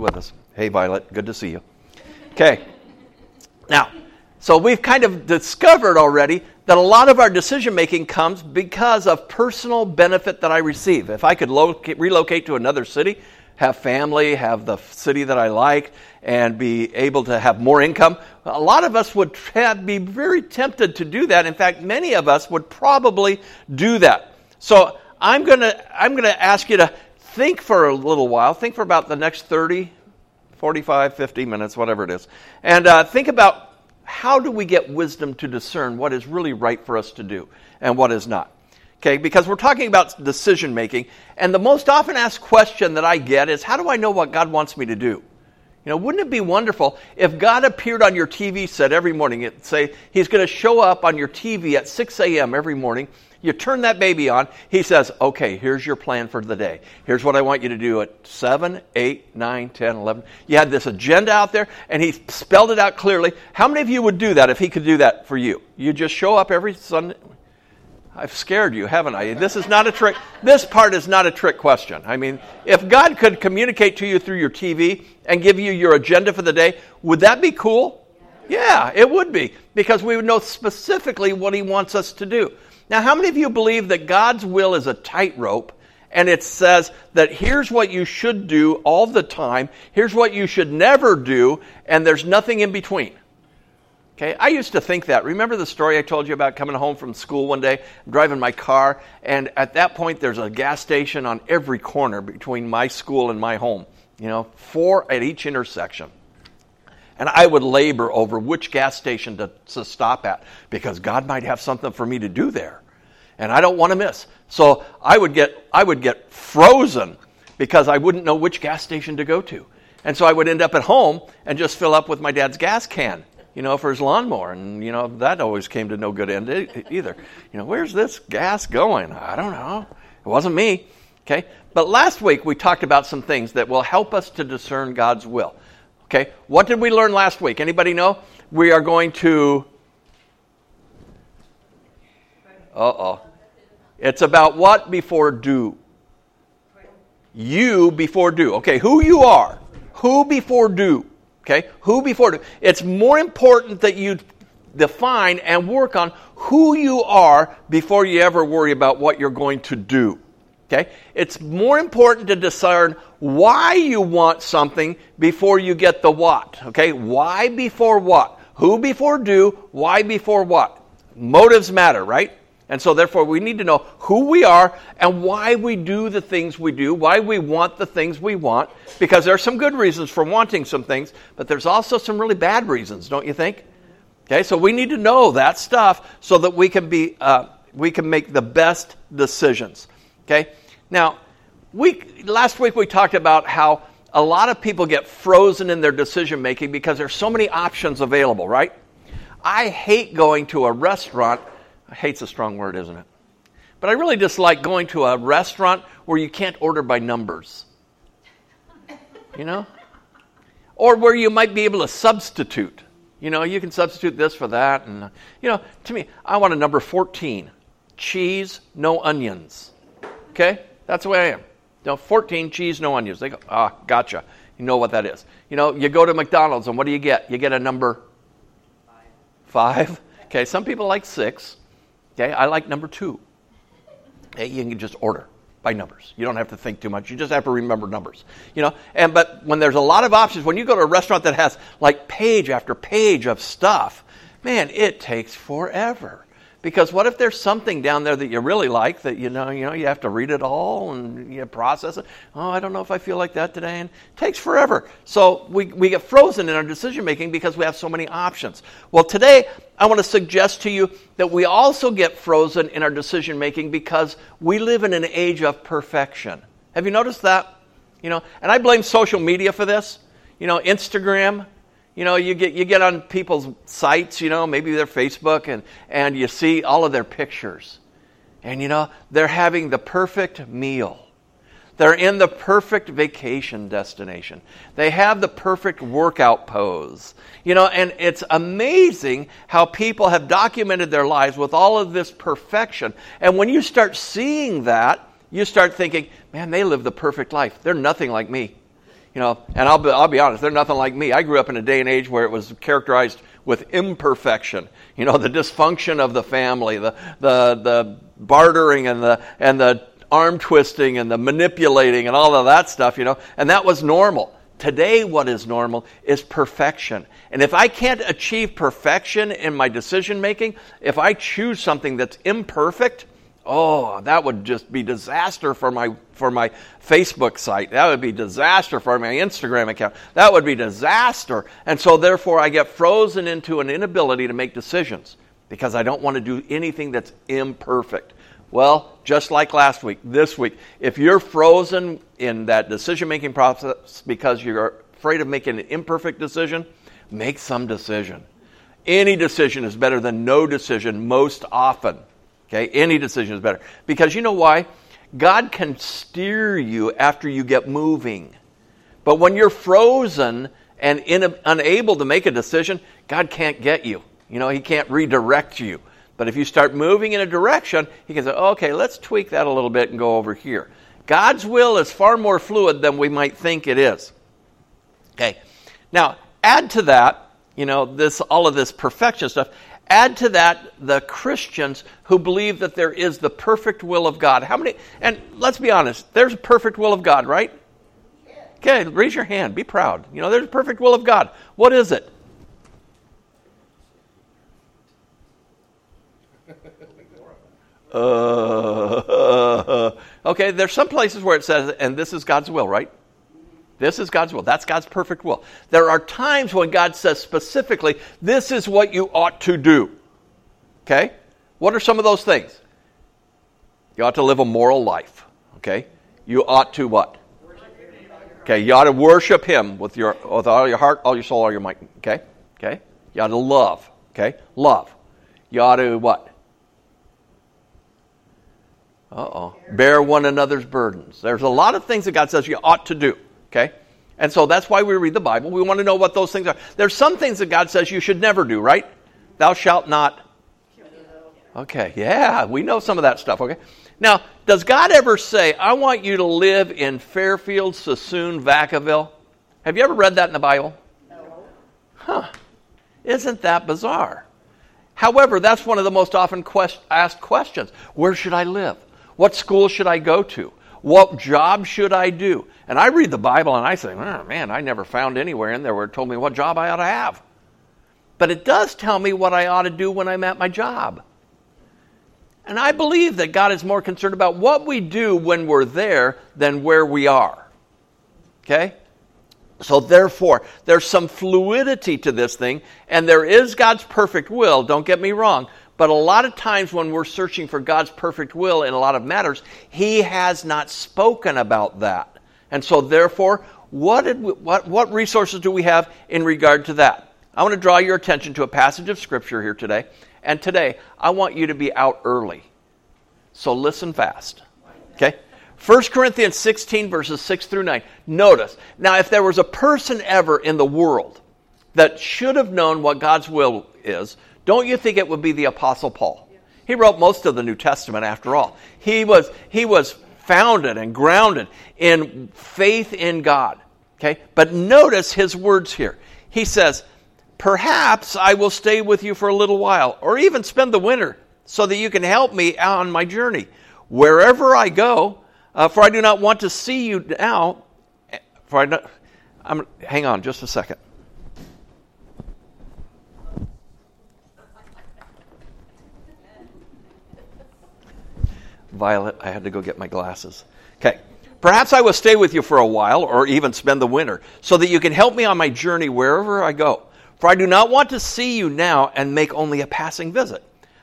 with us. Hey, Violet, good to see you. Okay. Now, so we've kind of discovered already that a lot of our decision making comes because of personal benefit that I receive. If I could locate, relocate to another city, have family, have the city that I like, and be able to have more income, a lot of us would have, be very tempted to do that. In fact, many of us would probably do that. So I'm going to I'm going to ask you to think for a little while, think for about the next 30, 45, 50 minutes, whatever it is, and uh, think about how do we get wisdom to discern what is really right for us to do and what is not? Okay, because we're talking about decision making, and the most often asked question that I get is how do I know what God wants me to do? You know, wouldn't it be wonderful if God appeared on your TV set every morning? It say He's going to show up on your TV at 6 a.m. every morning, you turn that baby on. He says, okay, here's your plan for the day. Here's what I want you to do at 7, 8, 9, 10, 11. You had this agenda out there, and he spelled it out clearly. How many of you would do that if he could do that for you? You just show up every Sunday. I've scared you, haven't I? This is not a trick. This part is not a trick question. I mean, if God could communicate to you through your TV and give you your agenda for the day, would that be cool? Yeah, it would be, because we would know specifically what He wants us to do. Now, how many of you believe that God's will is a tightrope and it says that here's what you should do all the time, here's what you should never do, and there's nothing in between? Okay, I used to think that. Remember the story I told you about coming home from school one day, I'm driving my car, and at that point there's a gas station on every corner between my school and my home. You know, four at each intersection. And I would labor over which gas station to, to stop at because God might have something for me to do there. And I don't want to miss. So I would get, I would get frozen because I wouldn't know which gas station to go to. And so I would end up at home and just fill up with my dad's gas can, you know, for his lawnmower. And, you know, that always came to no good end either. You know, where's this gas going? I don't know. It wasn't me. Okay? But last week we talked about some things that will help us to discern God's will. Okay, what did we learn last week? Anybody know? We are going to. Uh oh. It's about what before do. You before do. Okay, who you are. Who before do. Okay, who before do. It's more important that you define and work on who you are before you ever worry about what you're going to do. Okay? It's more important to discern why you want something before you get the what. Okay? Why before what? Who before do, why before what? Motives matter, right? And so, therefore, we need to know who we are and why we do the things we do, why we want the things we want, because there are some good reasons for wanting some things, but there's also some really bad reasons, don't you think? Okay, so we need to know that stuff so that we can be, uh, we can make the best decisions. Okay, now, we, last week we talked about how a lot of people get frozen in their decision making because there's so many options available, right? I hate going to a restaurant. Hate's a strong word, isn't it? But I really dislike going to a restaurant where you can't order by numbers. You know? Or where you might be able to substitute. You know, you can substitute this for that. And, you know, to me, I want a number 14 cheese, no onions. Okay? That's the way I am. You know, 14 cheese, no onions. They go, ah, gotcha. You know what that is. You know, you go to McDonald's and what do you get? You get a number five. five? Okay, some people like six. Okay, I like number two. Okay, you can just order by numbers. You don't have to think too much. You just have to remember numbers. You know, and but when there's a lot of options, when you go to a restaurant that has like page after page of stuff, man, it takes forever. Because what if there's something down there that you really like that you know, you know, you have to read it all and you process it. Oh, I don't know if I feel like that today. And it takes forever. So we, we get frozen in our decision making because we have so many options. Well, today I want to suggest to you that we also get frozen in our decision making because we live in an age of perfection. Have you noticed that? You know, and I blame social media for this. You know, Instagram, you know, you get, you get on people's sites, you know, maybe their Facebook, and, and you see all of their pictures. And, you know, they're having the perfect meal. They're in the perfect vacation destination. They have the perfect workout pose. You know, and it's amazing how people have documented their lives with all of this perfection. And when you start seeing that, you start thinking, man, they live the perfect life. They're nothing like me. You know, and I'll be, I'll be honest, they're nothing like me. I grew up in a day and age where it was characterized with imperfection. You know, the dysfunction of the family, the, the, the bartering and the, and the arm twisting and the manipulating and all of that stuff, you know, and that was normal. Today, what is normal is perfection. And if I can't achieve perfection in my decision making, if I choose something that's imperfect, oh, that would just be disaster for my for my Facebook site. That would be disaster for my Instagram account. That would be disaster. And so therefore I get frozen into an inability to make decisions because I don't want to do anything that's imperfect. Well, just like last week, this week, if you're frozen in that decision making process because you're afraid of making an imperfect decision, make some decision. Any decision is better than no decision most often. Okay? Any decision is better. Because you know why? God can steer you after you get moving. But when you're frozen and in, unable to make a decision, God can't get you. You know, He can't redirect you. But if you start moving in a direction, he can say, okay, let's tweak that a little bit and go over here. God's will is far more fluid than we might think it is. Okay. Now, add to that, you know, this all of this perfection stuff. Add to that the Christians who believe that there is the perfect will of God. How many and let's be honest, there's a perfect will of God, right? Okay, raise your hand. Be proud. You know, there's a perfect will of God. What is it? Uh, okay, there's some places where it says, and this is God's will, right? This is God's will. That's God's perfect will. There are times when God says specifically, this is what you ought to do. Okay? What are some of those things? You ought to live a moral life. Okay? You ought to what? Okay, you ought to worship Him with, your, with all your heart, all your soul, all your might. Okay? Okay? You ought to love. Okay? Love. You ought to what? Uh oh. Bear one another's burdens. There's a lot of things that God says you ought to do. Okay? And so that's why we read the Bible. We want to know what those things are. There's some things that God says you should never do, right? Thou shalt not. Okay, yeah, we know some of that stuff, okay? Now, does God ever say, I want you to live in Fairfield, Suisun, Vacaville? Have you ever read that in the Bible? No. Huh. Isn't that bizarre? However, that's one of the most often quest- asked questions. Where should I live? What school should I go to? What job should I do? And I read the Bible and I say, oh, man, I never found anywhere in there where it told me what job I ought to have. But it does tell me what I ought to do when I'm at my job. And I believe that God is more concerned about what we do when we're there than where we are. Okay? So, therefore, there's some fluidity to this thing, and there is God's perfect will, don't get me wrong, but a lot of times when we're searching for God's perfect will in a lot of matters, He has not spoken about that. And so, therefore, what, we, what, what resources do we have in regard to that? I want to draw your attention to a passage of Scripture here today. And today, I want you to be out early. So listen fast. Okay? 1 Corinthians 16, verses 6 through 9. Notice, now, if there was a person ever in the world that should have known what God's will is, don't you think it would be the Apostle Paul? He wrote most of the New Testament after all. He was, he was founded and grounded in faith in God. Okay? But notice his words here. He says, Perhaps I will stay with you for a little while, or even spend the winter, so that you can help me on my journey. Wherever I go, uh, for I do not want to see you now. For I not, I'm, hang on just a second. Violet, I had to go get my glasses. Okay. Perhaps I will stay with you for a while or even spend the winter so that you can help me on my journey wherever I go. For I do not want to see you now and make only a passing visit.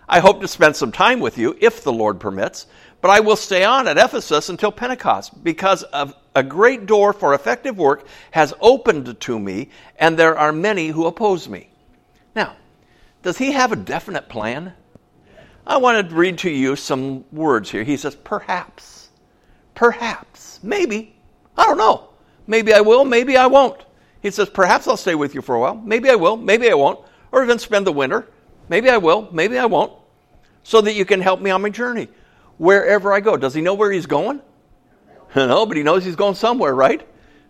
I hope to spend some time with you if the Lord permits, but I will stay on at Ephesus until Pentecost because of a great door for effective work has opened to me and there are many who oppose me. Now, does he have a definite plan? I want to read to you some words here. He says, perhaps, perhaps, maybe, I don't know. Maybe I will, maybe I won't. He says, perhaps I'll stay with you for a while. Maybe I will, maybe I won't. Or even spend the winter. Maybe I will, maybe I won't. So that you can help me on my journey wherever I go. Does he know where he's going? No, but he knows he's going somewhere, right?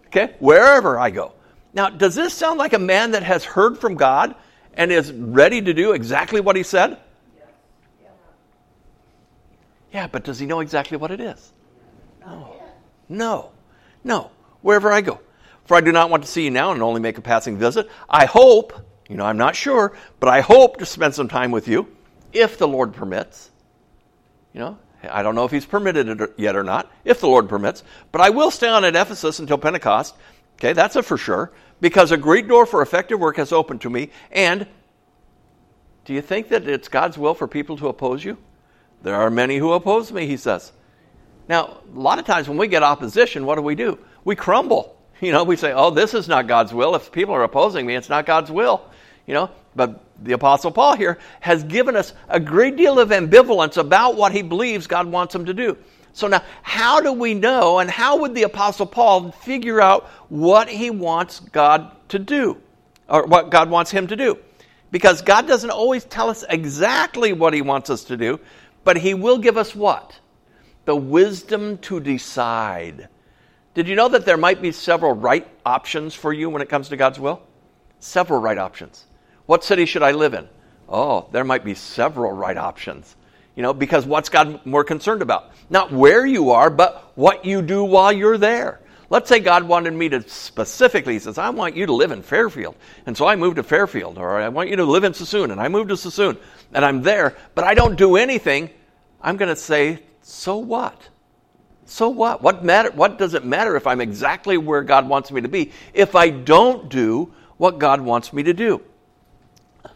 Okay? Wherever I go. Now, does this sound like a man that has heard from God and is ready to do exactly what he said? Yeah, but does he know exactly what it is? No. No. No. Wherever I go. For I do not want to see you now and only make a passing visit. I hope, you know, I'm not sure, but I hope to spend some time with you, if the Lord permits. You know, I don't know if he's permitted it yet or not, if the Lord permits, but I will stay on at Ephesus until Pentecost. Okay, that's a for sure, because a great door for effective work has opened to me. And do you think that it's God's will for people to oppose you? There are many who oppose me, he says. Now, a lot of times when we get opposition, what do we do? We crumble. You know, we say, oh, this is not God's will. If people are opposing me, it's not God's will. You know, but the Apostle Paul here has given us a great deal of ambivalence about what he believes God wants him to do. So now, how do we know, and how would the Apostle Paul figure out what he wants God to do, or what God wants him to do? Because God doesn't always tell us exactly what he wants us to do, but he will give us what? The wisdom to decide. Did you know that there might be several right options for you when it comes to God's will? Several right options. What city should I live in? Oh, there might be several right options. You know, because what's God more concerned about? Not where you are, but what you do while you're there. Let's say God wanted me to specifically, He says, I want you to live in Fairfield. And so I moved to Fairfield, or I want you to live in Suisun, and I moved to Suisun, and I'm there, but I don't do anything. I'm going to say, so what? So what? What matter what does it matter if I'm exactly where God wants me to be if I don't do what God wants me to do?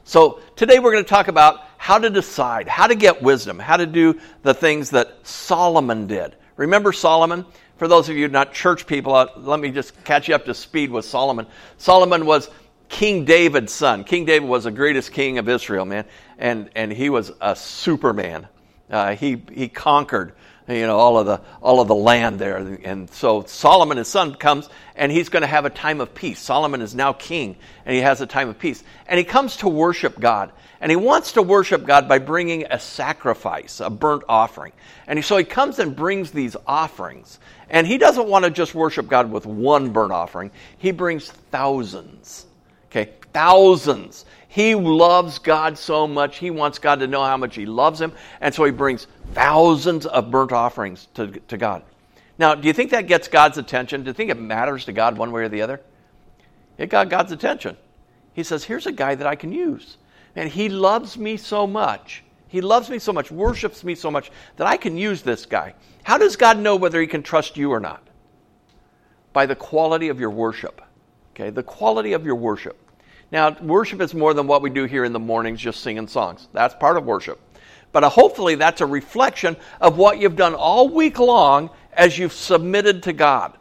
So, today we're going to talk about how to decide, how to get wisdom, how to do the things that Solomon did. Remember Solomon? For those of you not church people, uh, let me just catch you up to speed with Solomon. Solomon was King David's son. King David was the greatest king of Israel, man, and, and he was a superman. Uh, he, he conquered you know all of the all of the land there. And so solomon his son comes and he's going to have a time of peace. Solomon is now king and he has a time of peace. And he comes to worship god. And he wants to worship god by bringing a sacrifice a burnt offering. And so he comes and brings these offerings. And he doesn't want to just worship god with one burnt offering. He brings thousands okay thousands he loves God so much. He wants God to know how much he loves him. And so he brings thousands of burnt offerings to, to God. Now, do you think that gets God's attention? Do you think it matters to God one way or the other? It got God's attention. He says, Here's a guy that I can use. And he loves me so much. He loves me so much, worships me so much, that I can use this guy. How does God know whether he can trust you or not? By the quality of your worship. Okay, the quality of your worship. Now, worship is more than what we do here in the mornings, just singing songs. That's part of worship. But uh, hopefully, that's a reflection of what you've done all week long as you've submitted to God.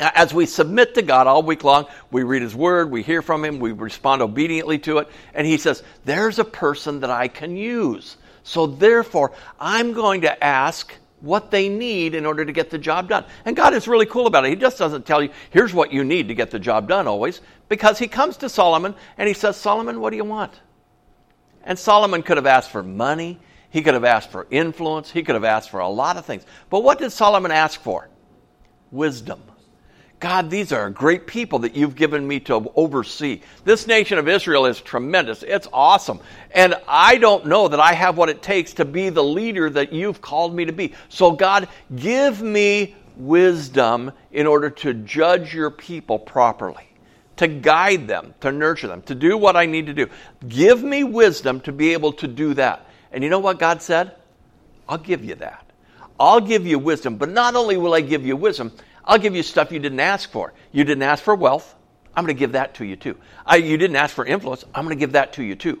As we submit to God all week long, we read His Word, we hear from Him, we respond obediently to it, and He says, There's a person that I can use. So therefore, I'm going to ask what they need in order to get the job done. And God is really cool about it. He just doesn't tell you, here's what you need to get the job done always, because he comes to Solomon and he says, Solomon, what do you want? And Solomon could have asked for money, he could have asked for influence, he could have asked for a lot of things. But what did Solomon ask for? Wisdom. God, these are great people that you've given me to oversee. This nation of Israel is tremendous. It's awesome. And I don't know that I have what it takes to be the leader that you've called me to be. So, God, give me wisdom in order to judge your people properly, to guide them, to nurture them, to do what I need to do. Give me wisdom to be able to do that. And you know what God said? I'll give you that. I'll give you wisdom, but not only will I give you wisdom, I'll give you stuff you didn't ask for. You didn't ask for wealth. I'm going to give that to you too. I, you didn't ask for influence. I'm going to give that to you too.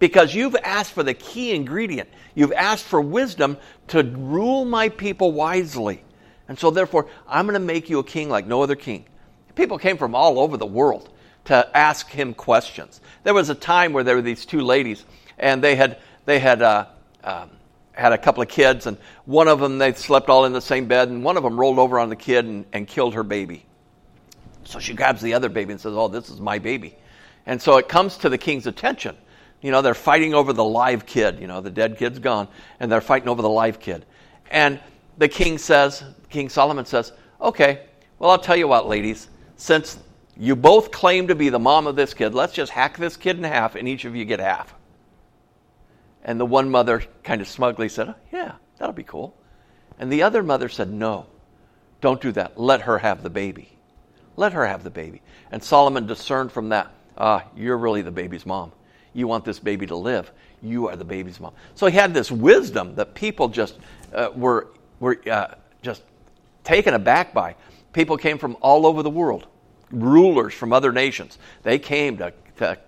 Because you've asked for the key ingredient. You've asked for wisdom to rule my people wisely. And so, therefore, I'm going to make you a king like no other king. People came from all over the world to ask him questions. There was a time where there were these two ladies, and they had, they had uh, um, had a couple of kids, and one of them, they slept all in the same bed, and one of them rolled over on the kid and, and killed her baby. So she grabs the other baby and says, Oh, this is my baby. And so it comes to the king's attention. You know, they're fighting over the live kid. You know, the dead kid's gone, and they're fighting over the live kid. And the king says, King Solomon says, Okay, Well, I'll tell you what, ladies, since you both claim to be the mom of this kid, let's just hack this kid in half and each of you get half. And the one mother kind of smugly said, oh, Yeah, that'll be cool. And the other mother said, No, don't do that. Let her have the baby. Let her have the baby. And Solomon discerned from that, ah, you're really the baby's mom. You want this baby to live. You are the baby's mom. So he had this wisdom that people just uh, were, were uh, just taken aback by. People came from all over the world, rulers from other nations. They came to, to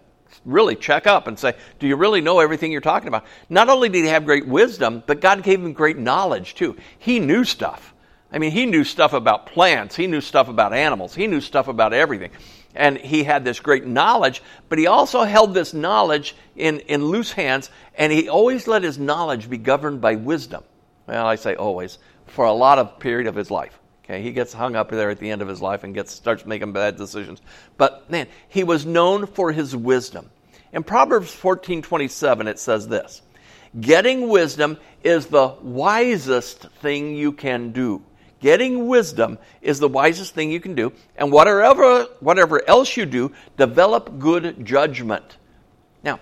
really check up and say, Do you really know everything you're talking about? Not only did he have great wisdom, but God gave him great knowledge too. He knew stuff. I mean, he knew stuff about plants, he knew stuff about animals, he knew stuff about everything. And he had this great knowledge, but he also held this knowledge in, in loose hands, and he always let his knowledge be governed by wisdom. Well, I say always, for a lot of period of his life. Okay, he gets hung up there at the end of his life and gets starts making bad decisions. But man, he was known for his wisdom. In Proverbs 14:27 it says this: "Getting wisdom is the wisest thing you can do." Getting wisdom is the wisest thing you can do. And whatever, whatever else you do, develop good judgment. Now,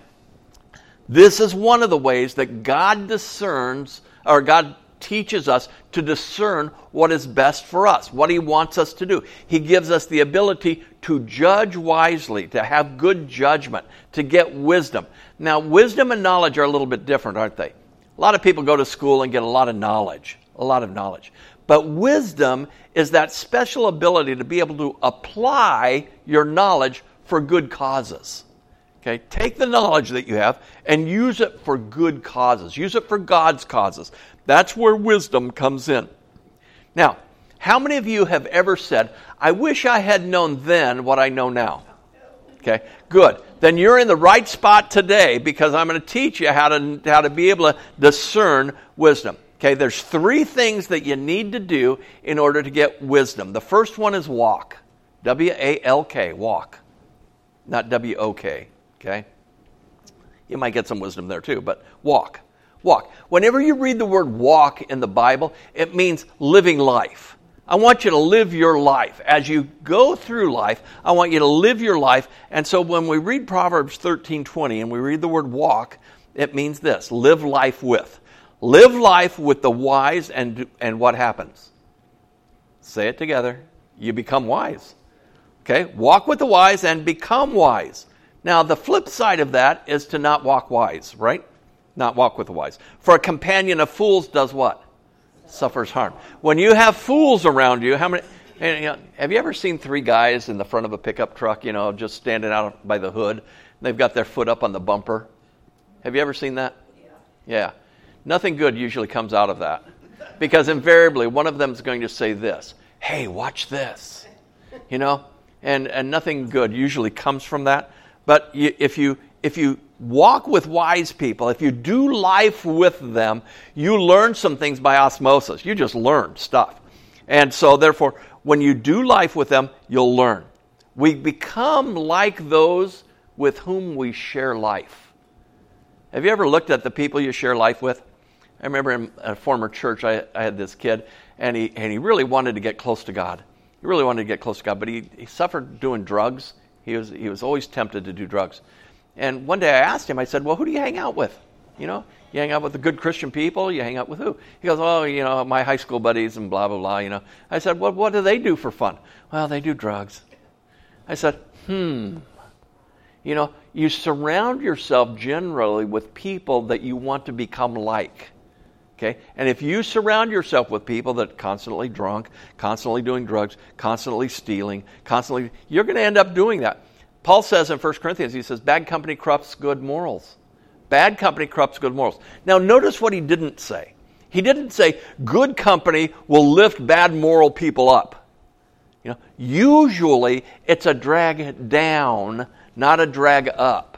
this is one of the ways that God discerns, or God teaches us to discern what is best for us, what He wants us to do. He gives us the ability to judge wisely, to have good judgment, to get wisdom. Now, wisdom and knowledge are a little bit different, aren't they? A lot of people go to school and get a lot of knowledge, a lot of knowledge. But wisdom is that special ability to be able to apply your knowledge for good causes. Okay? Take the knowledge that you have and use it for good causes. Use it for God's causes. That's where wisdom comes in. Now, how many of you have ever said, I wish I had known then what I know now? Okay, good. Then you're in the right spot today because I'm going to teach you how to, how to be able to discern wisdom. Okay, there's three things that you need to do in order to get wisdom. The first one is walk. W A L K, walk. Not W O K, okay? You might get some wisdom there too, but walk. Walk. Whenever you read the word walk in the Bible, it means living life. I want you to live your life. As you go through life, I want you to live your life. And so when we read Proverbs 13:20 and we read the word walk, it means this, live life with. Live life with the wise, and, and what happens? Say it together. You become wise. Okay? Walk with the wise and become wise. Now, the flip side of that is to not walk wise, right? Not walk with the wise. For a companion of fools does what? Suffers harm. When you have fools around you, how many. Eh, you know, have you ever seen three guys in the front of a pickup truck, you know, just standing out by the hood? They've got their foot up on the bumper. Have you ever seen that? Yeah. Yeah. Nothing good usually comes out of that. Because invariably, one of them is going to say this Hey, watch this. You know? And, and nothing good usually comes from that. But you, if, you, if you walk with wise people, if you do life with them, you learn some things by osmosis. You just learn stuff. And so, therefore, when you do life with them, you'll learn. We become like those with whom we share life. Have you ever looked at the people you share life with? I remember in a former church, I, I had this kid, and he, and he really wanted to get close to God. He really wanted to get close to God, but he, he suffered doing drugs. He was, he was always tempted to do drugs. And one day I asked him, I said, Well, who do you hang out with? You know, you hang out with the good Christian people, you hang out with who? He goes, Oh, you know, my high school buddies and blah, blah, blah, you know. I said, Well, what do they do for fun? Well, they do drugs. I said, Hmm. You know, you surround yourself generally with people that you want to become like. Okay? And if you surround yourself with people that constantly drunk, constantly doing drugs, constantly stealing, constantly, you're going to end up doing that. Paul says in 1 Corinthians, he says, bad company corrupts good morals. Bad company corrupts good morals. Now, notice what he didn't say. He didn't say good company will lift bad moral people up. You know, usually it's a drag down, not a drag up.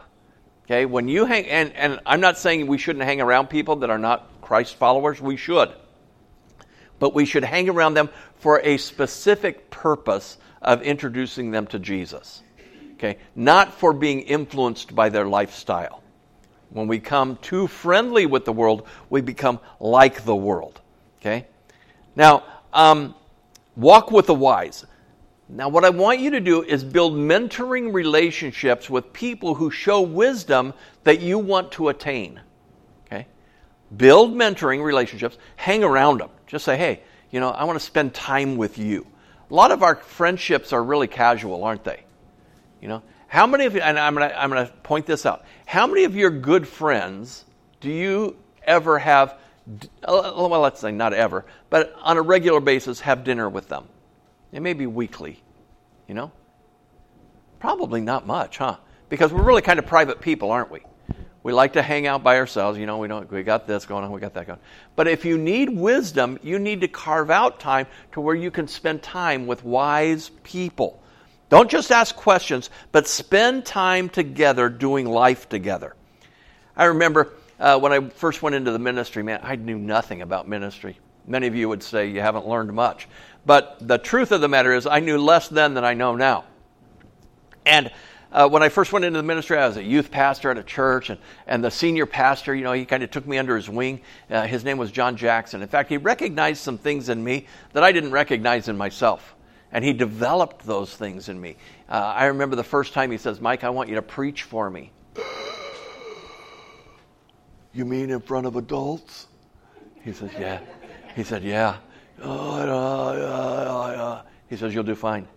Okay, when you hang, and, and I'm not saying we shouldn't hang around people that are not Christ followers? We should. But we should hang around them for a specific purpose of introducing them to Jesus. Okay? Not for being influenced by their lifestyle. When we come too friendly with the world, we become like the world. Okay? Now, um, walk with the wise. Now, what I want you to do is build mentoring relationships with people who show wisdom that you want to attain. Okay? Build mentoring relationships, hang around them. Just say, hey, you know, I want to spend time with you. A lot of our friendships are really casual, aren't they? You know, how many of you, and I'm going to I'm going to point this out, how many of your good friends do you ever have, uh, well, let's say not ever, but on a regular basis have dinner with them? It may be weekly, you know? Probably not much, huh? Because we're really kind of private people, aren't we? We like to hang out by ourselves. You know, we don't. We got this going on. We got that going. But if you need wisdom, you need to carve out time to where you can spend time with wise people. Don't just ask questions, but spend time together doing life together. I remember uh, when I first went into the ministry, man, I knew nothing about ministry. Many of you would say you haven't learned much. But the truth of the matter is, I knew less then than I know now. And uh, when I first went into the ministry, I was a youth pastor at a church, and, and the senior pastor, you know, he kind of took me under his wing. Uh, his name was John Jackson. In fact, he recognized some things in me that I didn't recognize in myself. And he developed those things in me. Uh, I remember the first time he says, Mike, I want you to preach for me. You mean in front of adults? He says, Yeah. He said, Yeah. Oh, yeah, yeah, yeah. He says, You'll do fine.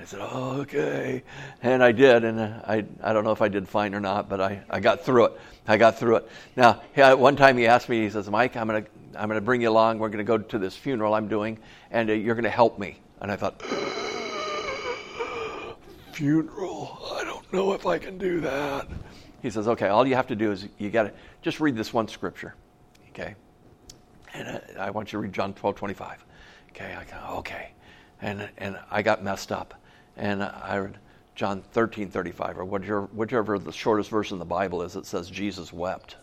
I said, oh, okay. And I did, and I, I don't know if I did fine or not, but I, I got through it. I got through it. Now, one time he asked me, he says, Mike, I'm going to I'm to bring you along. We're going to go to this funeral I'm doing, and uh, you're going to help me. And I thought, funeral? I don't know if I can do that. He says, okay, all you have to do is you got to just read this one scripture, okay? And uh, I want you to read John 12, 25. Okay, I go, okay. And, and I got messed up. And I read John 13, 35, or whichever, whichever the shortest verse in the Bible is, it says Jesus wept.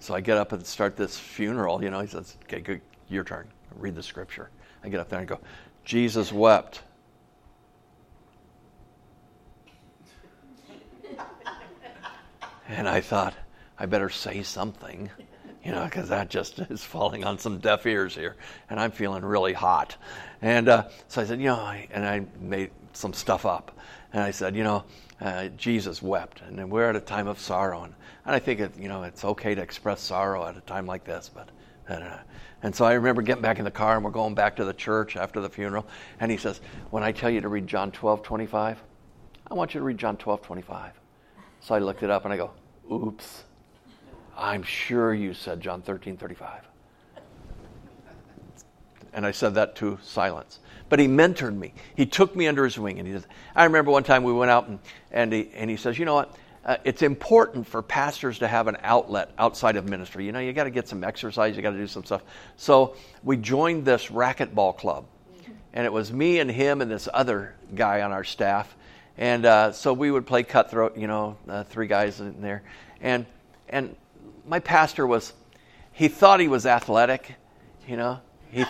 So I get up and start this funeral. You know, he says, okay, good, your turn. Read the scripture. I get up there and go, Jesus wept. and I thought, I better say something you know, because that just is falling on some deaf ears here, and I'm feeling really hot. And uh, so I said, you know, and I made some stuff up, and I said, you know, uh, Jesus wept, and we're at a time of sorrow, and, and I think it, you know it's okay to express sorrow at a time like this, but. Uh, and so I remember getting back in the car and we're going back to the church after the funeral. And he says, When I tell you to read John 12, 25, I want you to read John 12, 25. So I looked it up and I go, Oops. I'm sure you said John 13, 35. And I said that to silence. But he mentored me. He took me under his wing. And he said, I remember one time we went out and, and, he, and he says, You know what? Uh, it's important for pastors to have an outlet outside of ministry. You know, you got to get some exercise, you got to do some stuff. So we joined this racquetball club. And it was me and him and this other guy on our staff. And uh, so we would play cutthroat, you know, uh, three guys in there. And, and my pastor was, he thought he was athletic, you know, he,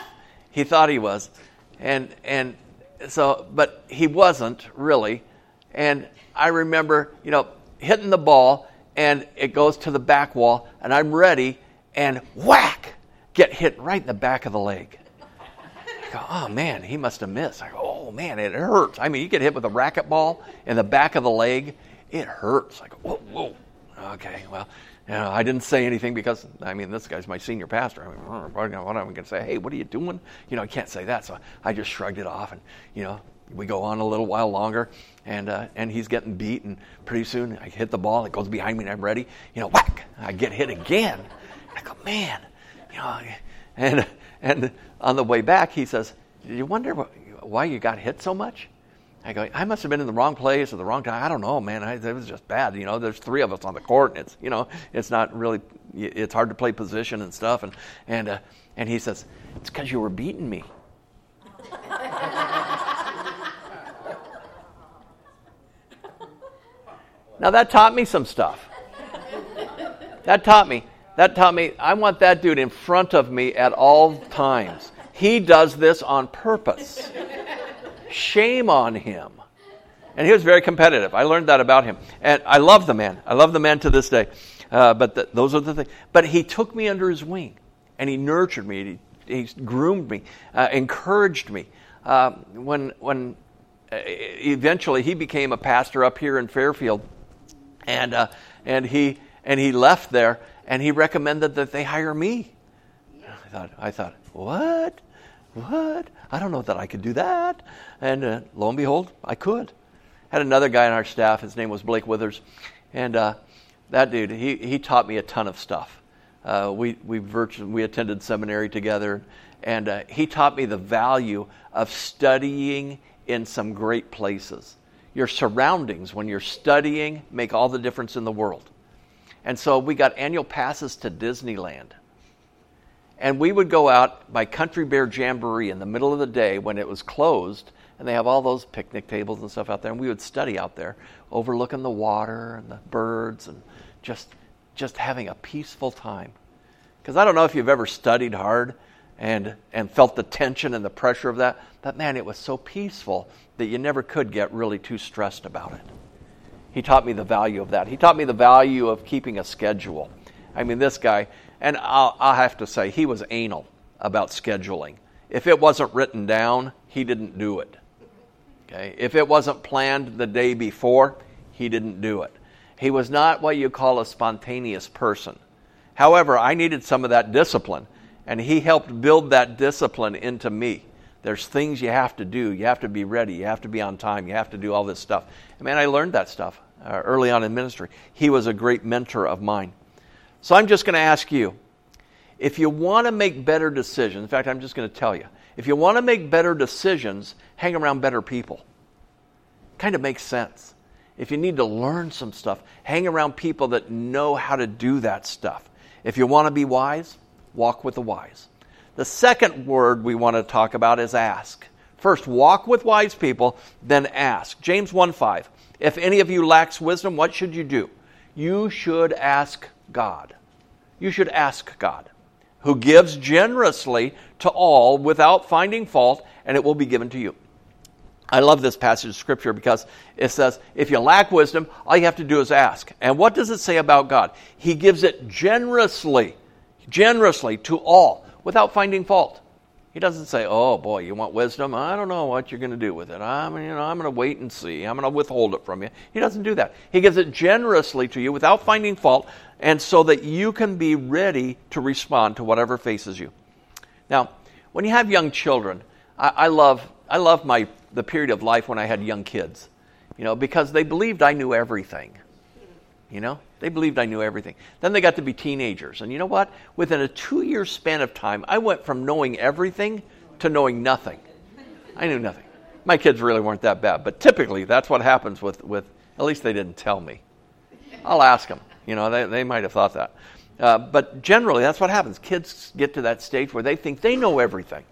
he thought he was. And, and so, but he wasn't really. And I remember, you know, hitting the ball and it goes to the back wall and I'm ready and whack, get hit right in the back of the leg. I go, oh man, he must have missed. I go, oh man, it hurts. I mean, you get hit with a racquetball in the back of the leg, it hurts. I go, whoa, whoa. Okay, well, you know, I didn't say anything because, I mean, this guy's my senior pastor. I mean, what am I going to say? Hey, what are you doing? You know, I can't say that. So I just shrugged it off. And, you know, we go on a little while longer. And, uh, and he's getting beat. And pretty soon I hit the ball. It goes behind me and I'm ready. You know, whack. I get hit again. I go, man. You know, and, and on the way back, he says, You wonder why you got hit so much? I go, I must have been in the wrong place at the wrong time. I don't know, man. I, it was just bad. You know, there's three of us on the court, and it's you know, it's not really, it's hard to play position and stuff. And and uh, and he says, it's because you were beating me. now that taught me some stuff. That taught me. That taught me. I want that dude in front of me at all times. He does this on purpose. Shame on him. And he was very competitive. I learned that about him. And I love the man. I love the man to this day. Uh, but the, those are the things. But he took me under his wing and he nurtured me. He, he groomed me, uh, encouraged me. Uh, when, when eventually he became a pastor up here in Fairfield, and uh, and he and he left there, and he recommended that they hire me. I thought, I thought, what, what? I don't know that I could do that. And uh, lo and behold, I could. Had another guy on our staff. His name was Blake Withers, and uh, that dude, he he taught me a ton of stuff. Uh, we we virtually we attended seminary together, and uh, he taught me the value of studying in some great places. Your surroundings, when you're studying, make all the difference in the world. And so we got annual passes to Disneyland. And we would go out by Country Bear Jamboree in the middle of the day when it was closed, and they have all those picnic tables and stuff out there, and we would study out there, overlooking the water and the birds and just just having a peaceful time. Because I don't know if you've ever studied hard and and felt the tension and the pressure of that, but man, it was so peaceful that you never could get really too stressed about it. He taught me the value of that. He taught me the value of keeping a schedule. I mean, this guy, and I'll, I'll have to say, he was anal about scheduling. If it wasn't written down, he didn't do it. Okay? If it wasn't planned the day before, he didn't do it. He was not what you call a spontaneous person. However, I needed some of that discipline, and he helped build that discipline into me. There's things you have to do. You have to be ready. You have to be on time. You have to do all this stuff. And man, I learned that stuff uh, early on in ministry. He was a great mentor of mine. So I'm just going to ask you if you want to make better decisions, in fact, I'm just going to tell you, if you want to make better decisions, hang around better people. Kind of makes sense. If you need to learn some stuff, hang around people that know how to do that stuff. If you want to be wise, walk with the wise. The second word we want to talk about is ask. First, walk with wise people, then ask. James 1 5. If any of you lacks wisdom, what should you do? You should ask God. You should ask God, who gives generously to all without finding fault, and it will be given to you. I love this passage of scripture because it says, if you lack wisdom, all you have to do is ask. And what does it say about God? He gives it generously, generously to all without finding fault. He doesn't say, "Oh boy, you want wisdom? I don't know what you're going to do with it. I'm, you know, I'm going to wait and see. I'm going to withhold it from you." He doesn't do that. He gives it generously to you without finding fault, and so that you can be ready to respond to whatever faces you. Now, when you have young children, I, I love I love my the period of life when I had young kids, you know, because they believed I knew everything. You know, they believed I knew everything. Then they got to be teenagers. And you know what? Within a two year span of time, I went from knowing everything to knowing nothing. I knew nothing. My kids really weren't that bad, but typically that's what happens with, with at least they didn't tell me. I'll ask them. You know, they, they might have thought that. Uh, but generally, that's what happens. Kids get to that stage where they think they know everything.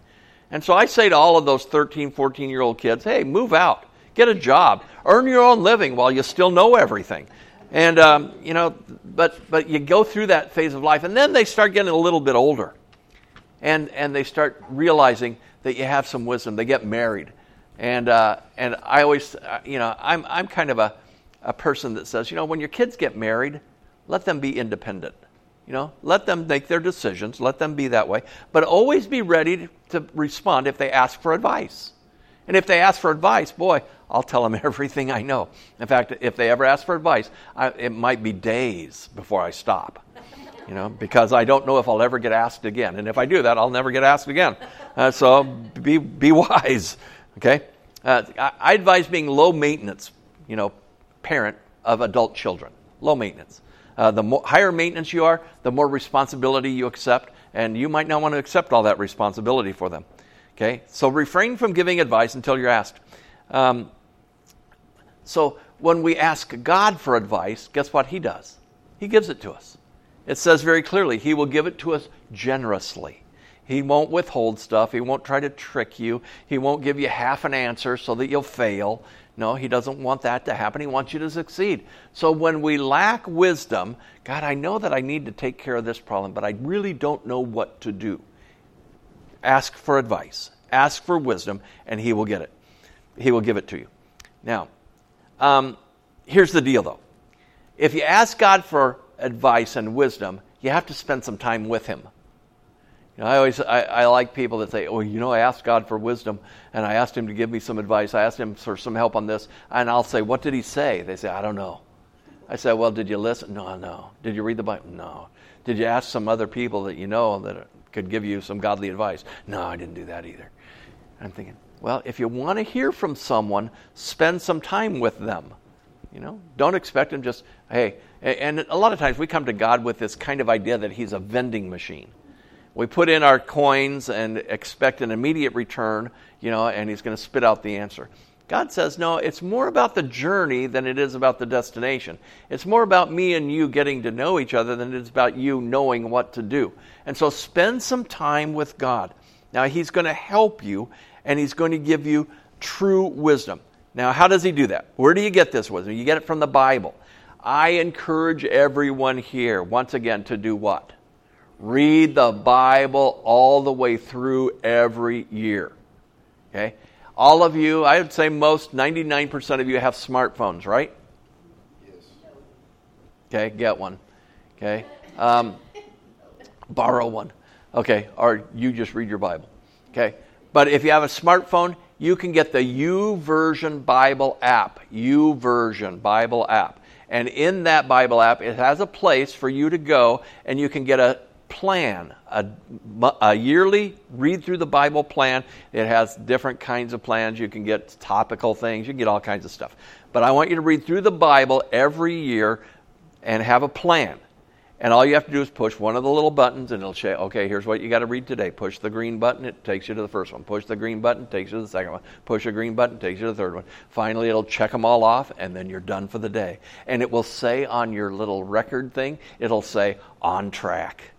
And so I say to all of those 13, 14 year old kids, hey, move out, get a job, earn your own living while you still know everything. And, um, you know, but, but you go through that phase of life, and then they start getting a little bit older. And, and they start realizing that you have some wisdom. They get married. And, uh, and I always, uh, you know, I'm, I'm kind of a, a person that says, you know, when your kids get married, let them be independent. You know, let them make their decisions, let them be that way, but always be ready to respond if they ask for advice. And if they ask for advice, boy, I'll tell them everything I know. In fact, if they ever ask for advice, I, it might be days before I stop. You know, because I don't know if I'll ever get asked again. And if I do that, I'll never get asked again. Uh, so be, be wise, okay? Uh, I, I advise being low maintenance, you know, parent of adult children. Low maintenance. Uh, the more, higher maintenance you are, the more responsibility you accept, and you might not want to accept all that responsibility for them. Okay? So refrain from giving advice until you're asked. Um, so when we ask God for advice, guess what He does? He gives it to us. It says very clearly, He will give it to us generously. He won't withhold stuff. He won't try to trick you. He won't give you half an answer so that you'll fail. No, He doesn't want that to happen. He wants you to succeed. So when we lack wisdom, God, I know that I need to take care of this problem, but I really don't know what to do. Ask for advice, ask for wisdom, and He will get it. He will give it to you. Now, um, here's the deal, though. If you ask God for advice and wisdom, you have to spend some time with Him. You know, I always I, I like people that say, "Oh, you know, I asked God for wisdom, and I asked Him to give me some advice. I asked Him for some help on this." And I'll say, "What did He say?" They say, "I don't know." I say, "Well, did you listen?" No, no. Did you read the Bible? No. Did you ask some other people that you know that could give you some godly advice? No, I didn't do that either. I'm thinking, well, if you want to hear from someone, spend some time with them. You know, don't expect them just, hey. And a lot of times we come to God with this kind of idea that He's a vending machine we put in our coins and expect an immediate return, you know, and he's going to spit out the answer. God says, no, it's more about the journey than it is about the destination. It's more about me and you getting to know each other than it is about you knowing what to do. And so spend some time with God. Now, He's going to help you and He's going to give you true wisdom. Now, how does He do that? Where do you get this wisdom? You get it from the Bible. I encourage everyone here, once again, to do what? Read the Bible all the way through every year. Okay? All of you, I would say most, 99% of you have smartphones, right? Yes. Okay, get one. Okay? Um, borrow one. Okay, or you just read your Bible. Okay? But if you have a smartphone, you can get the YouVersion Bible app. YouVersion Bible app. And in that Bible app, it has a place for you to go and you can get a plan, a, a, yearly read through the Bible plan. It has different kinds of plans. You can get topical things, you can get all kinds of stuff. But I want you to read through the Bible every year and have a plan. And all you have to do is push one of the little buttons, and it'll say, okay, here's what you got to read today. Push the green button, it takes you to the first one. Push the green button, takes you to the second one. Push a green button, takes you to the third one. Finally, it'll check them all off, and then you're done for the day. And it will say on your little record thing, it'll say, on track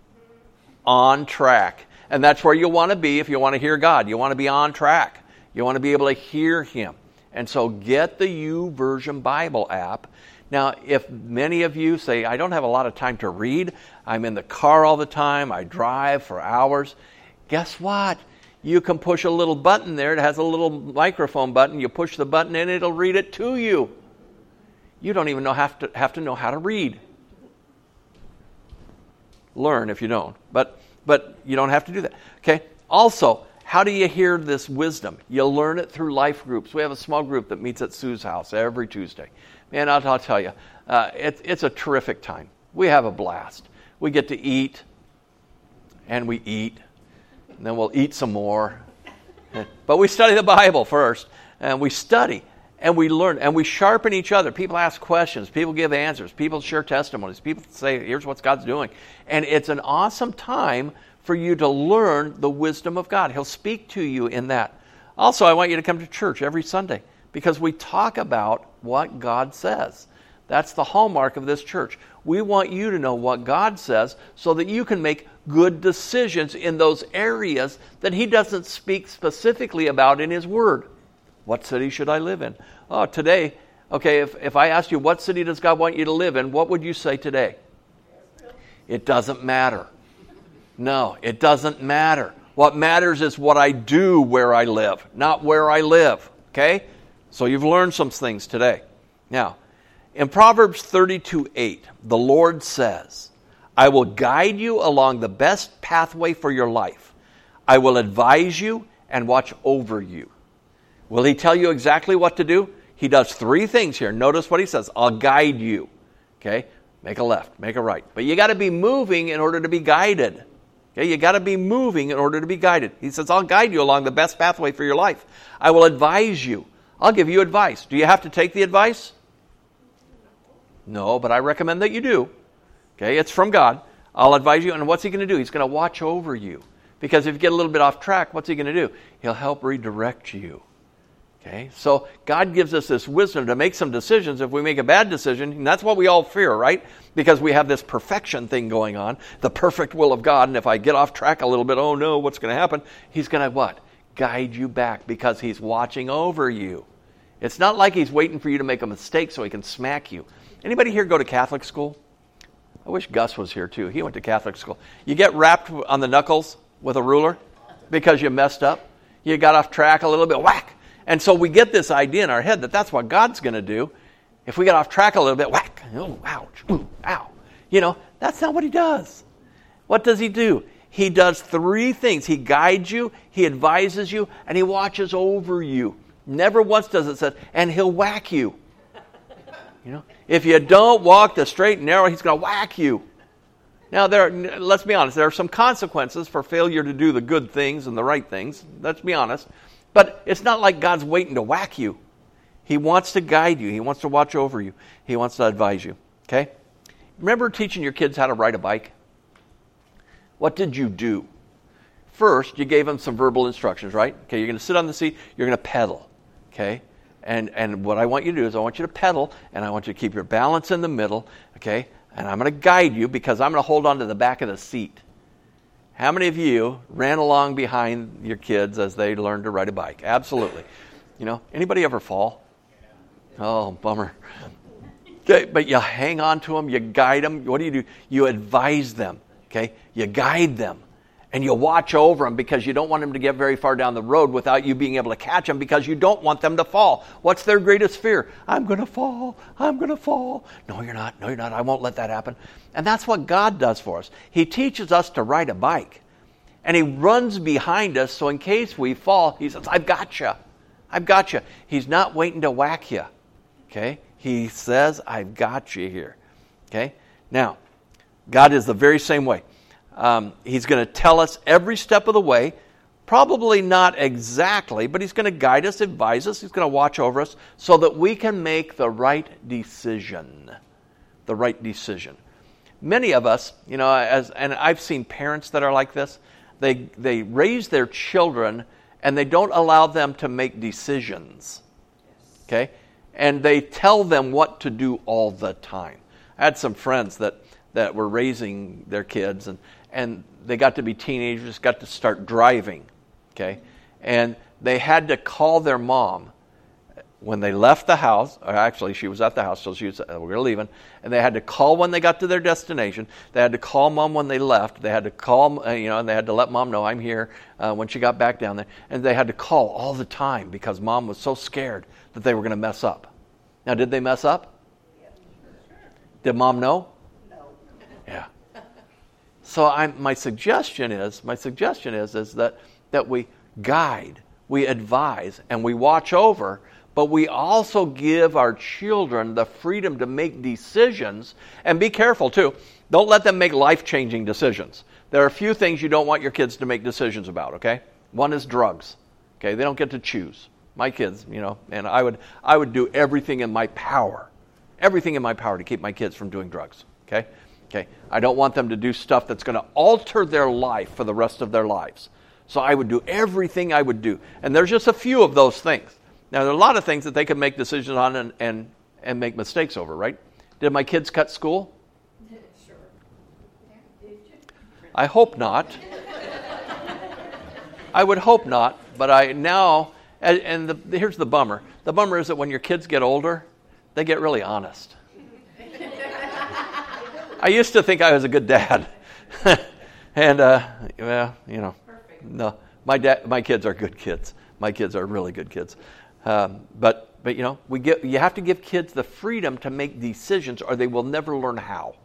on track. And that's where you want to be if you want to hear God. You want to be on track. You want to be able to hear Him. And so get the YouVersion Bible app. Now, if many of you say, I don't have a lot of time to read, I'm in the car all the time, I drive for hours, guess what? You can push a little button there. It has a little microphone button. You push the button and it'll read it to you. You don't even know, have, to, have to know how to read learn if you don't. But but you don't have to do that. Okay? Also, how do you hear this wisdom? You learn it through life groups. We have a small group that meets at Sue's house every Tuesday. Man, I'll, I'll tell you, uh, it, it's a terrific time. We have a blast. We get to eat, and we eat, and then we'll eat some more. But we study the Bible first, and we study and we learn and we sharpen each other. People ask questions, people give answers, people share testimonies, people say, here's what God's doing. And it's an awesome time for you to learn the wisdom of God. He'll speak to you in that. Also, I want you to come to church every Sunday because we talk about what God says. That's the hallmark of this church. We want you to know what God says so that you can make good decisions in those areas that He doesn't speak specifically about in His Word. What city should I live in? Oh, today, okay, if, if I asked you, what city does God want you to live in, what would you say today? It doesn't matter. No, it doesn't matter. What matters is what I do where I live, not where I live. Okay? So you've learned some things today. Now, in Proverbs 32 8, the Lord says, I will guide you along the best pathway for your life. I will advise you and watch over you. Will he tell you exactly what to do? He does three things here. Notice what he says I'll guide you. Okay? Make a left, make a right. But you got to be moving in order to be guided. Okay? You got to be moving in order to be guided. He says, I'll guide you along the best pathway for your life. I will advise you. I'll give you advice. Do you have to take the advice? No, but I recommend that you do. Okay? It's from God. I'll advise you. And what's he going to do? He's going to watch over you. Because if you get a little bit off track, what's he going to do? He'll help redirect you. Okay? So God gives us this wisdom to make some decisions if we make a bad decision, and that's what we all fear, right? Because we have this perfection thing going on, the perfect will of God, and if I get off track a little bit, oh no, what's going to happen? He's going to what? Guide you back because he's watching over you. It's not like he's waiting for you to make a mistake so he can smack you. Anybody here go to Catholic school? I wish Gus was here too. He went to Catholic school. You get rapped on the knuckles with a ruler because you messed up. You got off track a little bit, whack and so we get this idea in our head that that's what God's going to do. If we get off track a little bit, whack, oh, ouch, ooh, ow. You know, that's not what he does. What does he do? He does three things He guides you, He advises you, and He watches over you. Never once does it say, and He'll whack you. You know, if you don't walk the straight and narrow, He's going to whack you. Now, there, let's be honest, there are some consequences for failure to do the good things and the right things. Let's be honest. But it's not like God's waiting to whack you. He wants to guide you, He wants to watch over you, He wants to advise you. Okay? Remember teaching your kids how to ride a bike? What did you do? First, you gave them some verbal instructions, right? Okay, you're going to sit on the seat, you're going to pedal. Okay? And, and what I want you to do is I want you to pedal, and I want you to keep your balance in the middle, okay? And I'm going to guide you because I'm going to hold on to the back of the seat. How many of you ran along behind your kids as they learned to ride a bike? Absolutely. You know, anybody ever fall? Oh, bummer. Okay, but you hang on to them, you guide them. What do you do? You advise them. Okay, you guide them, and you watch over them because you don't want them to get very far down the road without you being able to catch them because you don't want them to fall. What's their greatest fear? I'm going to fall. I'm going to fall. No, you're not. No, you're not. I won't let that happen. And that's what God does for us. He teaches us to ride a bike, and He runs behind us so in case we fall, He says, "I've got you. I've got you." He's not waiting to whack you. Okay? He says, I've got you here. Okay? Now, God is the very same way. Um, he's going to tell us every step of the way, probably not exactly, but He's going to guide us, advise us, He's going to watch over us so that we can make the right decision. The right decision. Many of us, you know, as, and I've seen parents that are like this, they, they raise their children and they don't allow them to make decisions. Okay? and they tell them what to do all the time. I had some friends that, that were raising their kids, and, and they got to be teenagers, got to start driving, okay? And they had to call their mom when they left the house, actually she was at the house, so she was, uh, we were leaving, and they had to call when they got to their destination. They had to call mom when they left. They had to call, uh, you know, and they had to let mom know I'm here uh, when she got back down there. And they had to call all the time because mom was so scared that they were going to mess up. Now, did they mess up? Did mom know? So I'm, my suggestion is, my suggestion is, is that, that we guide, we advise, and we watch over, but we also give our children the freedom to make decisions. And be careful too. Don't let them make life changing decisions. There are a few things you don't want your kids to make decisions about, okay? One is drugs. Okay, they don't get to choose my kids, you know, and I would I would do everything in my power, everything in my power to keep my kids from doing drugs. Okay, okay. I don't want them to do stuff that's going to alter their life for the rest of their lives. So I would do everything I would do, and there's just a few of those things. Now there are a lot of things that they can make decisions on and and, and make mistakes over. Right? Did my kids cut school? Sure. I hope not. I would hope not, but I now and, and the, here's the bummer the bummer is that when your kids get older, they get really honest. I used to think I was a good dad. and, uh, well, you know, Perfect. no, my, dad, my kids are good kids. My kids are really good kids. Um, but, but, you know, we get, you have to give kids the freedom to make decisions or they will never learn how.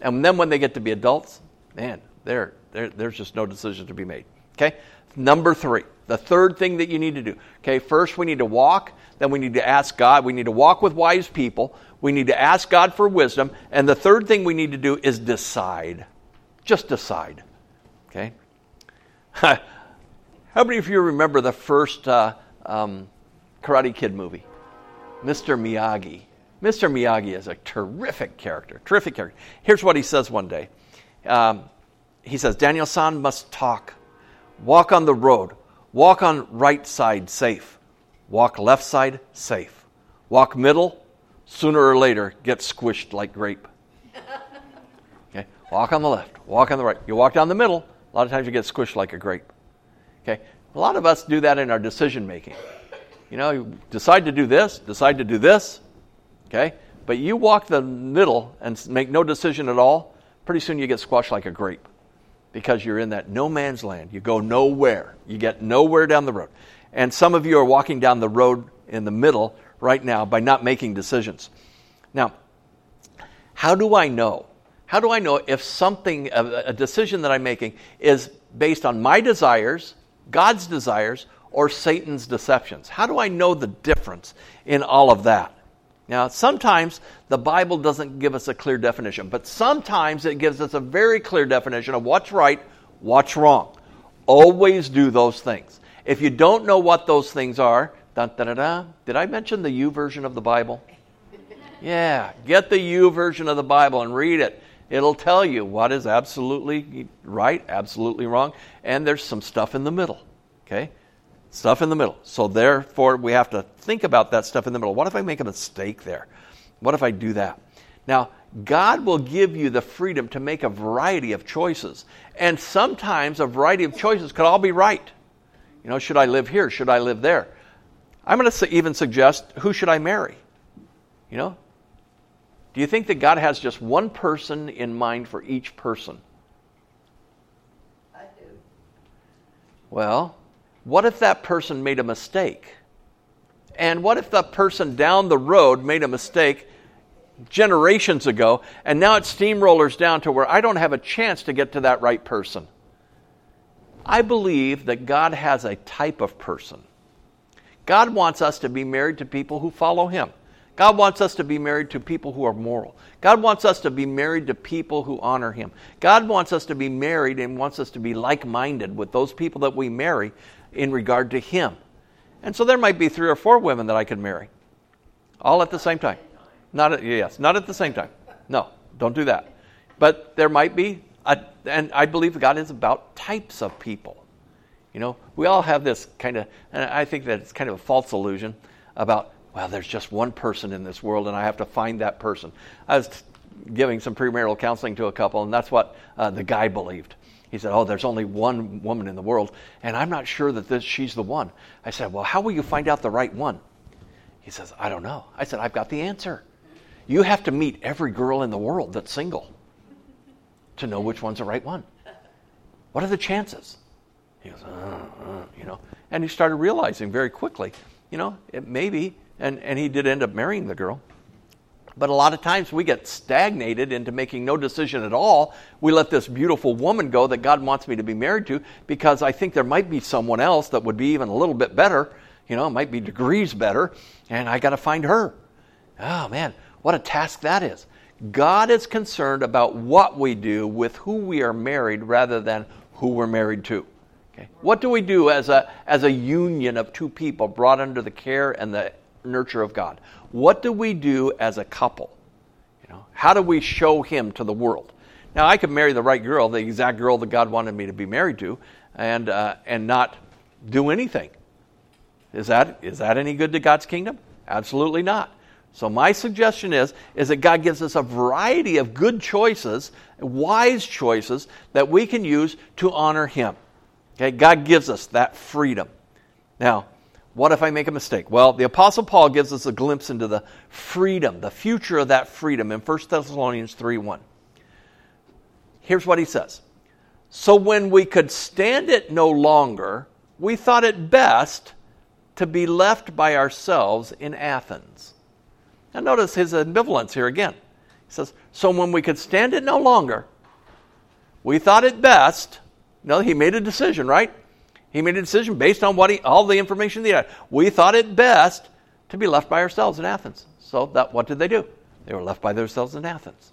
And then when they get to be adults, man, there, there's just no decision to be made. Okay? Number three, the third thing that you need to do. Okay, first we need to walk, then we need to ask God. We need to walk with wise people. We need to ask God for wisdom. And the third thing we need to do is decide. Just decide. Okay? How many of you remember the first uh, um, Karate Kid movie? Mr. Miyagi. Mr. Miyagi is a terrific character. Terrific character. Here's what he says one day. Um, he says, Daniel san must talk. Walk on the road. Walk on right side, safe. Walk left side, safe. Walk middle, sooner or later, get squished like grape. Okay? Walk on the left, walk on the right. You walk down the middle, a lot of times you get squished like a grape. Okay? A lot of us do that in our decision making. You know, you decide to do this, decide to do this, okay? But you walk the middle and make no decision at all, pretty soon you get squashed like a grape because you're in that no man's land. You go nowhere. You get nowhere down the road. And some of you are walking down the road in the middle right now by not making decisions. Now, how do I know How do I know if something, a, decision that I'm making, is based on my desires, God's desires, or Satan's deceptions? How do I know the difference in all of that? Now, sometimes the Bible doesn't give us a clear definition, but sometimes it gives us a very clear definition of what's right, what's wrong. Always do those things. If you don't know what those things are, dun, dun, dun, did I mention the U YouVersion of the Bible? Yeah, get the U YouVersion of the Bible and read it. It'll tell you what is absolutely right, absolutely wrong, and there's some stuff in the middle. Okay? Stuff in the middle. So therefore, we have to think about that stuff in the middle. What if I make a mistake there? What if I do that? Now, God will give you the freedom to make a variety of choices. And sometimes a variety of choices could all be right. You know, should I live here? Should I live there? I'm going to even suggest who should I marry? You know? Do you think that God has just one person in mind for each person? I do. Well, what if that person made a mistake? And what if the person down the road made a mistake generations ago and now it steamrollers down to where I don't have a chance to get to that right person? I believe that God has a type of person. God wants us to be married to people who follow Him. God wants us to be married to people who are moral. God wants us to be married to people who honor Him. God wants us to be married and wants us to be like minded with those people that we marry in regard to Him. And so there might be three or four women that I could marry, all at the same time. Not at, yes, not at the same time. No, don't do that. But there might be, a, and I believe God is about types of people. You know, we all have this kind of, and I think that it's kind of a false illusion about, well, there's just one person in this world and I have to find that person. I was giving some premarital counseling to a couple, and that's what uh, the guy believed. He said, Oh, there's only one woman in the world, and I'm not sure that this, she's the one. I said, Well, how will you find out the right one? He says, I don't know. I said, I've got the answer. You have to meet every girl in the world that's single to know which one's the right one. What are the chances? He goes, uh, uh, you know. And he started realizing very quickly, you know, it may be, and, and he did end up marrying the girl. But a lot of times we get stagnated into making no decision at all. We let this beautiful woman go that God wants me to be married to because I think there might be someone else that would be even a little bit better. You know, might be degrees better, and I got to find her. Oh man, what a task that is. God is concerned about what we do with who we are married rather than who we're married to. Okay? What do we do as a, as a union of two people brought under the care and the nurture of God? What do we do as a couple? You know, how do we show Him to the world? Now, I could marry the right girl, the exact girl that God wanted me to be married to, and uh, and not do anything. Is that is that any good to God's kingdom? Absolutely not. So my suggestion is is that God gives us a variety of good choices, wise choices that we can use to honor Him. Okay, God gives us that freedom. Now, what if I make a mistake? Well, the Apostle Paul gives us a glimpse into the freedom, the future of that freedom in 1 Thessalonians 3 1. Here's what he says So when we could stand it no longer, we thought it best to be left by ourselves in Athens. Now, notice his ambivalence here again. He says, So when we could stand it no longer, we thought it best. No, he made a decision, right? He made a decision based on what he, all the information they had. We thought it best to be left by ourselves in Athens. So that what did they do? They were left by themselves in Athens.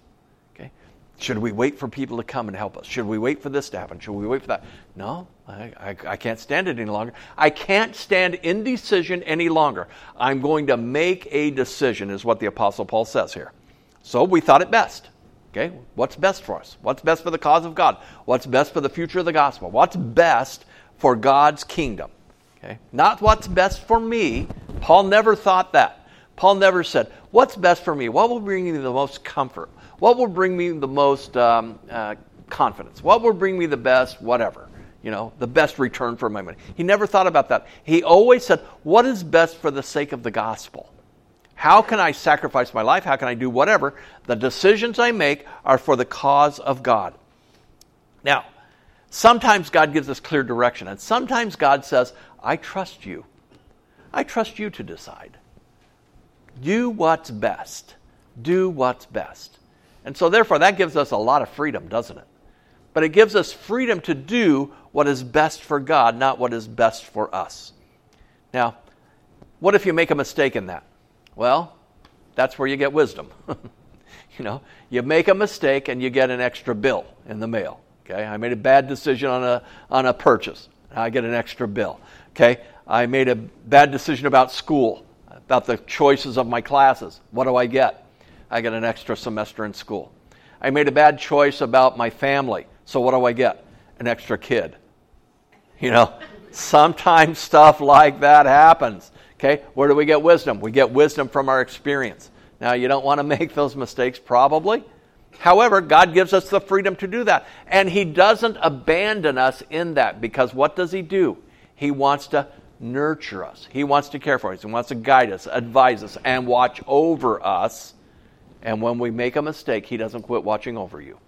Okay? Should we wait for people to come and help us? Should we wait for this to happen? Should we wait for that? No, I, I, I can't stand it any longer. I can't stand indecision any longer. I'm going to make a decision, is what the Apostle Paul says here. So we thought it best. Okay, what's best for us? What's best for the cause of God? What's best for the future of the gospel? What's best for God's kingdom. Okay? Not what's best for me. Paul never thought that. Paul never said, What's best for me? What will bring me the most comfort? What will bring me the most um, uh, confidence? What will bring me the best, whatever? You know, the best return for my money. He never thought about that. He always said, What is best for the sake of the gospel? How can I sacrifice my life? How can I do whatever? The decisions I make are for the cause of God. Now, Sometimes God gives us clear direction, and sometimes God says, I trust you. I trust you to decide. Do what's best. Do what's best. And so, therefore, that gives us a lot of freedom, doesn't it? But it gives us freedom to do what is best for God, not what is best for us. Now, what if you make a mistake in that? Well, that's where you get wisdom. you know, you make a mistake and you get an extra bill in the mail. Okay, I made a bad decision on a on a purchase. I get an extra bill. Okay, I made a bad decision about school, about the choices of my classes. What do I get? I get an extra semester in school. I made a bad choice about my family. So what do I get? An extra kid. You know, sometimes stuff like that happens. Okay, where do we get wisdom? We get wisdom from our experience. Now, you don't want to make those mistakes, probably. However, God gives us the freedom to do that. And He doesn't abandon us in that because what does He do? He wants to nurture us, He wants to care for us, He wants to guide us, advise us, and watch over us. And when we make a mistake, He doesn't quit watching over you.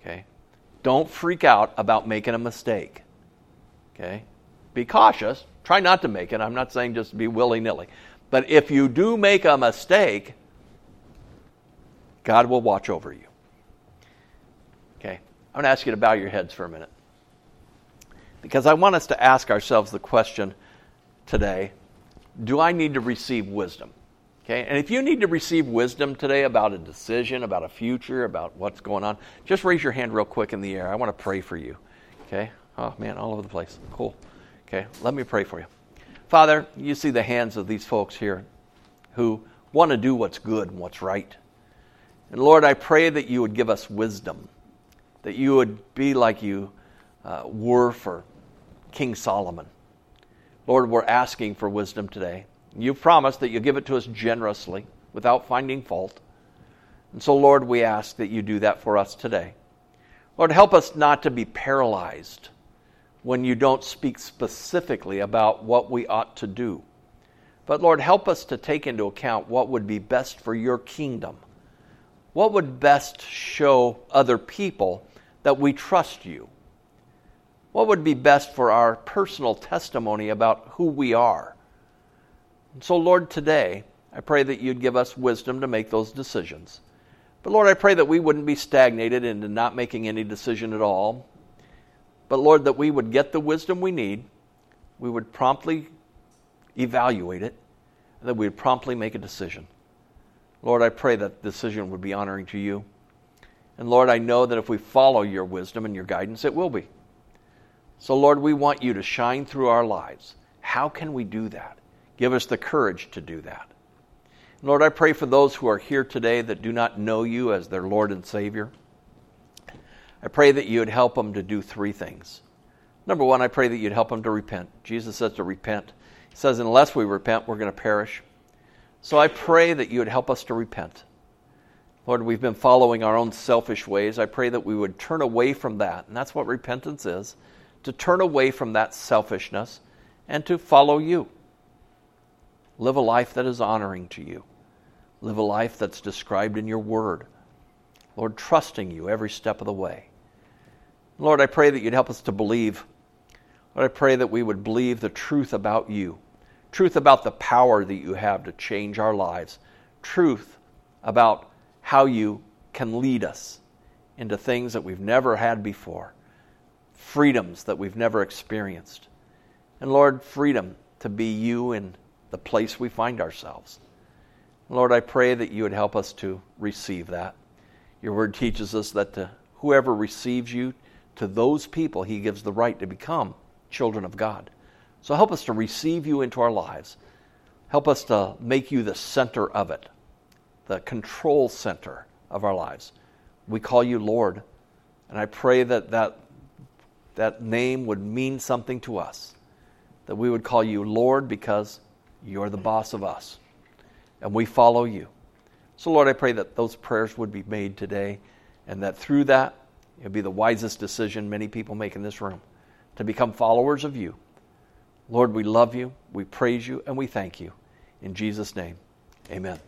Okay? Don't freak out about making a mistake. Okay? Be cautious. Try not to make it. I'm not saying just be willy nilly. But if you do make a mistake, God will watch over you. Okay? I'm going to ask you to bow your heads for a minute. Because I want us to ask ourselves the question today do I need to receive wisdom? Okay? And if you need to receive wisdom today about a decision, about a future, about what's going on, just raise your hand real quick in the air. I want to pray for you. Okay? Oh, man, all over the place. Cool. Okay, let me pray for you. Father, you see the hands of these folks here who want to do what's good and what's right. And Lord, I pray that you would give us wisdom, that you would be like you uh, were for King Solomon. Lord, we're asking for wisdom today. You've promised that you'll give it to us generously without finding fault. And so, Lord, we ask that you do that for us today. Lord, help us not to be paralyzed when you don't speak specifically about what we ought to do. But Lord, help us to take into account what would be best for your kingdom what would best show other people that we trust you? What would be best for our personal testimony about who we are? And so, Lord, today, I pray that you'd give us wisdom to make those decisions. But, Lord, I pray that we wouldn't be stagnated into not making any decision at all. But, Lord, that we would get the wisdom we need, we would promptly evaluate it, and that we would promptly make a decision. Lord, I pray that decision would be honoring to you. And Lord, I know that if we follow your wisdom and your guidance, it will be. So, Lord, we want you to shine through our lives. How can we do that? Give us the courage to do that. Lord, I pray for those who are here today that do not know you as their Lord and Savior. I pray that you would help them to do three things. Number one, I pray that you'd help them to repent. Jesus says to repent. He says, unless we repent, we're going to perish. So I pray that you would help us to repent. Lord, we've been following our own selfish ways. I pray that we would turn away from that. And that's what repentance is to turn away from that selfishness and to follow you. Live a life that is honoring to you. Live a life that's described in your word. Lord, trusting you every step of the way. Lord, I pray that you'd help us to believe. Lord, I pray that we would believe the truth about you truth about the power that you have to change our lives, truth about how you can lead us into things that we've never had before, freedoms that we've never experienced. And Lord, freedom to be you in the place we find ourselves. Lord, I pray that you would help us to receive that. Your word teaches us that to whoever receives you, to those people, he gives the right to become children of God. So help us to receive you into our lives. Help us to make you the center of it, the control center of our lives. We call you Lord, and I pray that that, that name would mean something to us. That we would call you Lord because you're the boss of us, and we follow you. So, Lord, I pray that those prayers would be made today, and that through that, it would be the wisest decision many people make in this room to become followers of you. Lord, we love you, we praise you, and we thank you. In Jesus' name, amen.